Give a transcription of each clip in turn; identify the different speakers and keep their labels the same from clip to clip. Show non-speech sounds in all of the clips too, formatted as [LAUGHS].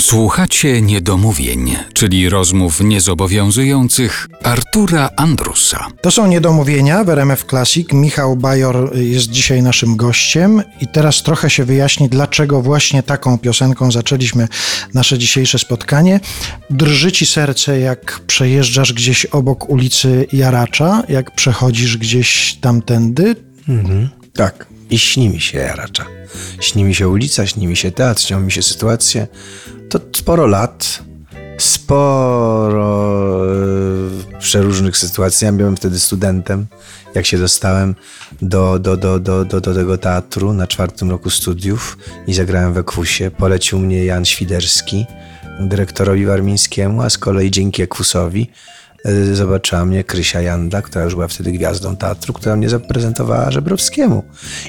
Speaker 1: Słuchacie niedomówień, czyli rozmów niezobowiązujących Artura Andrusa.
Speaker 2: To są niedomówienia w RMF Classic. Michał Bajor jest dzisiaj naszym gościem i teraz trochę się wyjaśni, dlaczego właśnie taką piosenką zaczęliśmy nasze dzisiejsze spotkanie. Drży ci serce, jak przejeżdżasz gdzieś obok ulicy Jaracza, jak przechodzisz gdzieś tamtędy?
Speaker 3: Mhm, tak. I śni mi się Jaracza. Śni mi się ulica, śni mi się teatr, śnią mi się sytuacje. To sporo lat, sporo e, przeróżnych sytuacji. Ja byłem wtedy studentem, jak się dostałem do, do, do, do, do, do tego teatru na czwartym roku studiów i zagrałem we Kwusie. Polecił mnie Jan Świderski, dyrektorowi Warmińskiemu, a z kolei dzięki Ekwusowi E, zobaczyła mnie Krysia Janda, która już była wtedy gwiazdą teatru, która mnie zaprezentowała Żebrowskiemu.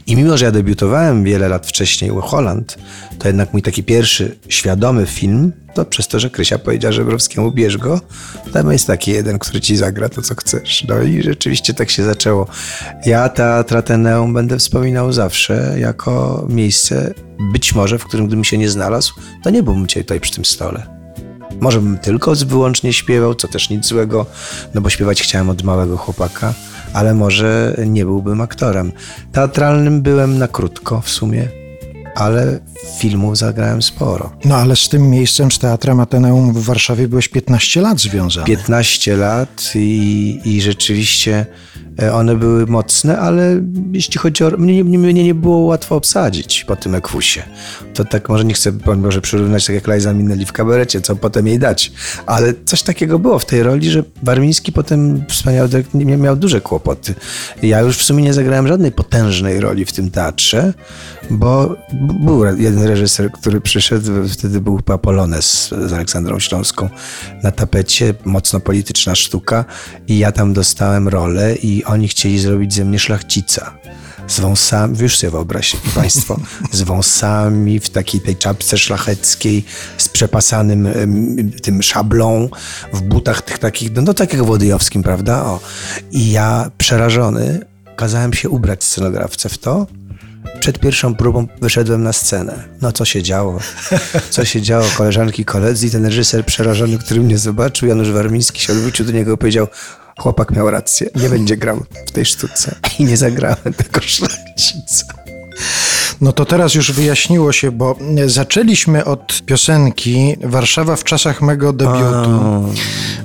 Speaker 3: I mimo, że ja debiutowałem wiele lat wcześniej u Holland, to jednak mój taki pierwszy świadomy film, to przez to, że Krysia powiedziała Żebrowskiemu, bierz go, tam jest taki jeden, który ci zagra to, co chcesz. No i rzeczywiście tak się zaczęło. Ja Teatr Ateneum będę wspominał zawsze jako miejsce, być może, w którym gdybym się nie znalazł, to nie byłbym dzisiaj tutaj przy tym stole. Może bym tylko wyłącznie śpiewał, co też nic złego, no bo śpiewać chciałem od małego chłopaka, ale może nie byłbym aktorem. Teatralnym byłem na krótko w sumie, ale filmów zagrałem sporo.
Speaker 2: No ale z tym miejscem, z Teatrem Ateneum w Warszawie byłeś 15 lat związany.
Speaker 3: 15 lat i, i rzeczywiście one były mocne, ale jeśli chodzi o... Mnie, mnie nie było łatwo obsadzić po tym ekwusie. To tak może nie chcę może przyrównać tak jak Liza Minnelli w kabarecie, co potem jej dać. Ale coś takiego było w tej roli, że Barmiński potem wspaniały miał duże kłopoty. Ja już w sumie nie zagrałem żadnej potężnej roli w tym teatrze, bo był jeden reżyser, który przyszedł, wtedy był Polones z Aleksandrą Śląską na tapecie, mocno polityczna sztuka i ja tam dostałem rolę i oni chcieli zrobić ze mnie szlachcica z wąsami, już sobie wyobraźcie Państwo, [LAUGHS] z wąsami w takiej tej czapce szlacheckiej, z przepasanym tym szablą, w butach tych takich, no, no tak jak w Łodyjowskim, prawda? O. I ja przerażony kazałem się ubrać scenografce w to przed pierwszą próbą wyszedłem na scenę. No co się działo? Co się działo? Koleżanki, koledzy i ten reżyser przerażony, który mnie zobaczył, Janusz Warmiński się odwrócił do niego i powiedział chłopak miał rację, nie będzie grał w tej sztuce. I nie zagrałem tego szlachcica.
Speaker 2: No to teraz już wyjaśniło się, bo zaczęliśmy od piosenki Warszawa w czasach mego debiutu,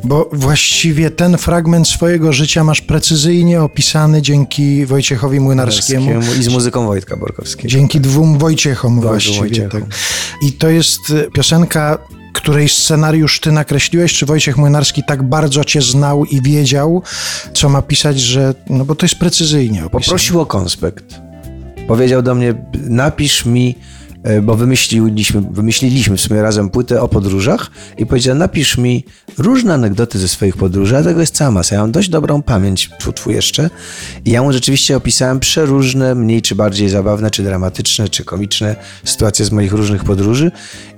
Speaker 2: bo właściwie ten fragment swojego życia masz precyzyjnie opisany dzięki Wojciechowi Młynarskiemu.
Speaker 3: I z muzyką Wojtka Borkowskiego.
Speaker 2: Dzięki dwóm Wojciechom właściwie. Wojciechom. Tak. I to jest piosenka której scenariusz ty nakreśliłeś, czy Wojciech Młynarski tak bardzo cię znał i wiedział, co ma pisać, że, no bo to jest precyzyjnie opisane.
Speaker 3: Poprosił o konspekt. Powiedział do mnie, napisz mi, bo wymyśliliśmy, wymyśliliśmy w sumie razem płytę o podróżach i powiedział, napisz mi różne anegdoty ze swoich podróży, a tego jest cała masa. Ja mam dość dobrą pamięć, twój jeszcze. I ja mu rzeczywiście opisałem przeróżne, mniej czy bardziej zabawne, czy dramatyczne, czy komiczne sytuacje z moich różnych podróży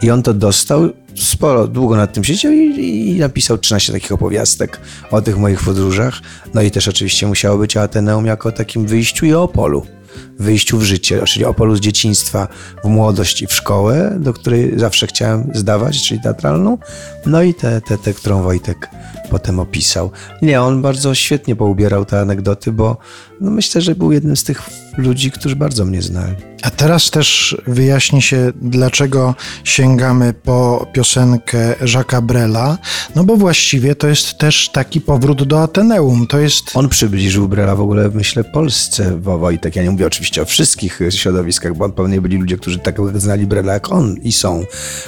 Speaker 3: i on to dostał sporo, długo nad tym siedział i, i, napisał 13 takich opowiastek o tych moich podróżach. No i też oczywiście musiało być Ateneum jako takim wyjściu i Opolu wyjściu w życie, czyli Opolu z dzieciństwa w młodość i w szkołę, do której zawsze chciałem zdawać, czyli teatralną, no i tę, te, te, którą Wojtek potem opisał. Nie, on bardzo świetnie poubierał te anegdoty, bo no myślę, że był jednym z tych ludzi, którzy bardzo mnie znali.
Speaker 2: A teraz też wyjaśni się, dlaczego sięgamy po piosenkę Jacques'a Brela, no bo właściwie to jest też taki powrót do Ateneum. To jest...
Speaker 3: On przybliżył Brela w ogóle, myślę, Polsce, Wojtek. Ja nie mówię oczywiście o wszystkich środowiskach, bo pewnie byli ludzie, którzy tak znali Brela jak on i są,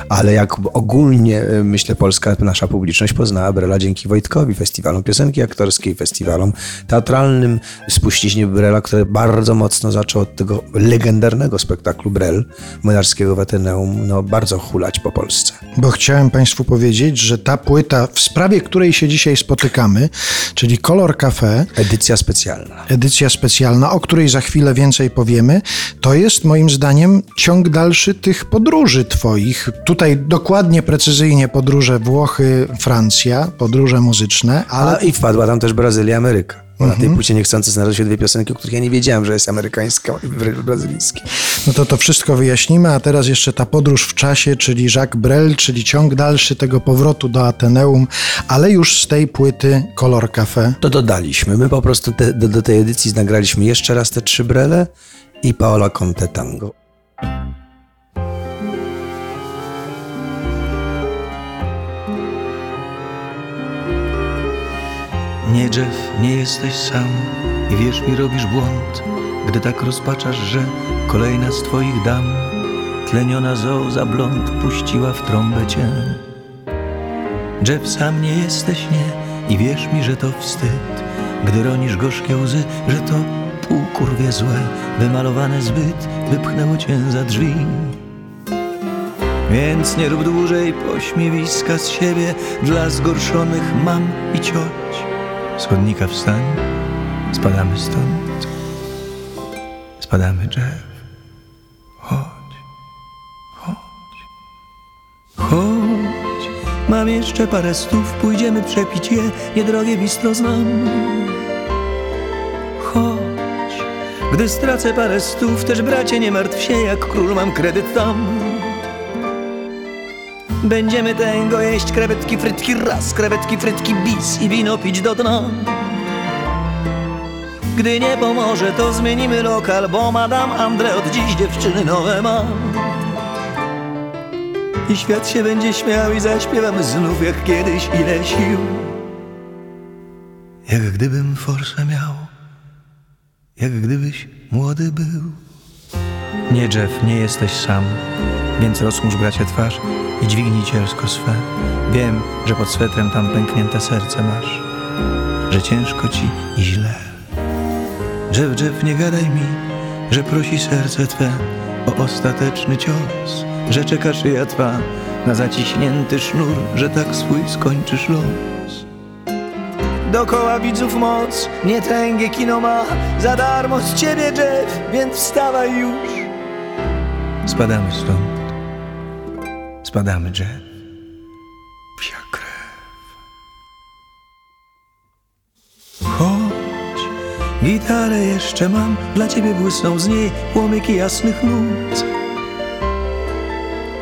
Speaker 3: ale jak ogólnie, myślę, polska nasza publiczność poznała Brela dzięki Wojtkowi, festiwalom piosenki aktorskiej, festiwalom teatralnym, spuściźnie Brela, które bardzo mocno zaczął od tego legendarnego spektaklu Brel Młynarskiego w Ateneum, no bardzo hulać po Polsce.
Speaker 2: Bo chciałem Państwu powiedzieć, że ta płyta, w sprawie której się dzisiaj spotykamy, czyli Color Cafe.
Speaker 3: Edycja specjalna.
Speaker 2: Edycja specjalna, o której za chwilę więcej powiemy, to jest moim zdaniem ciąg dalszy tych podróży Twoich. Tutaj dokładnie, precyzyjnie podróże Włochy, Francja, podróże muzyczne, ale...
Speaker 3: A i wpadła tam też Brazylia, Ameryka. Bo na tej płycie niechcący znalazły się dwie piosenki, o których ja nie wiedziałem, że jest amerykańska i brazylijski.
Speaker 2: No to to wszystko wyjaśnimy, a teraz jeszcze ta podróż w czasie, czyli Jacques Brel, czyli ciąg dalszy tego powrotu do Ateneum, ale już z tej płyty Color Café.
Speaker 3: To dodaliśmy. My po prostu te, do, do tej edycji nagraliśmy jeszcze raz te trzy brele i Paola Conte Tango.
Speaker 4: Nie, Jeff, nie jesteś sam i wierz mi, robisz błąd, gdy tak rozpaczasz, że kolejna z twoich dam, tleniona zoo za blond, puściła w trąbę cię. Jeff, sam nie jesteś, nie, i wierz mi, że to wstyd, gdy ronisz gorzkie łzy, że to półkurwie złe, wymalowane zbyt, wypchnęło cię za drzwi. Więc nie rób dłużej pośmiewiska z siebie dla zgorszonych mam i cioć. Z wstań, spadamy stąd. Spadamy drzew. Chodź, chodź, chodź. Mam jeszcze parę stów, pójdziemy przepić je, niedrogie bistro znam. Chodź, gdy stracę parę stów, też bracie nie martw się, jak król mam kredyt tam. Będziemy tęgo jeść krewetki, frytki raz, krewetki, frytki bis i wino pić do dna. Gdy nie pomoże, to zmienimy lokal, bo Madame Andre od dziś dziewczyny nowe ma. I świat się będzie śmiał i zaśpiewamy znów jak kiedyś ile sił. Jak gdybym forsę miał, jak gdybyś młody był. Nie, Jeff, nie jesteś sam, więc rozchmurz bracie twarz i dźwignij cielsko swe. Wiem, że pod swetrem tam pęknięte serce masz, że ciężko ci i źle. Jeff, Jeff, nie gadaj mi, że prosi serce twe o ostateczny cios, że czeka szyja twa na zaciśnięty sznur, że tak swój skończysz los. Dokoła widzów moc, nie tęgie kino ma, za darmo z ciebie Jeff, więc wstawaj już. Spadamy stąd, spadamy Jeff, psia. Chodź, gitarę jeszcze mam, dla ciebie błysną z niej płomyki jasnych nut.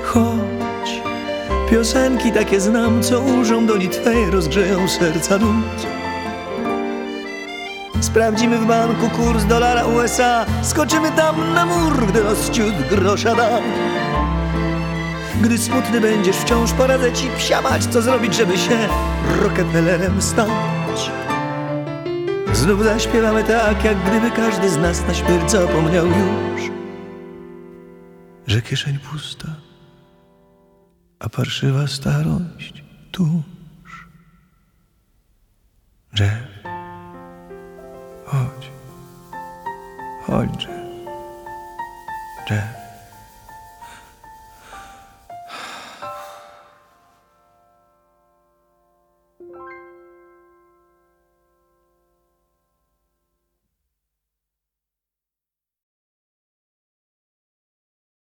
Speaker 4: Chodź, piosenki takie znam, co ulżą do Litwej, rozgrzeją serca dud. Sprawdzimy w banku kurs dolara USA, skoczymy tam na mur, gdy los ciut grosza da. Gdy smutny będziesz wciąż, poradzę ci psiamać, co zrobić, żeby się Rockefellerem stać. Znów zaśpiewamy tak, jak gdyby każdy z nas na śmierć zapomniał już, że kieszeń pusta, a parszywa starość tuż. Jeff, chodź, chodź, Jeff, Jeff.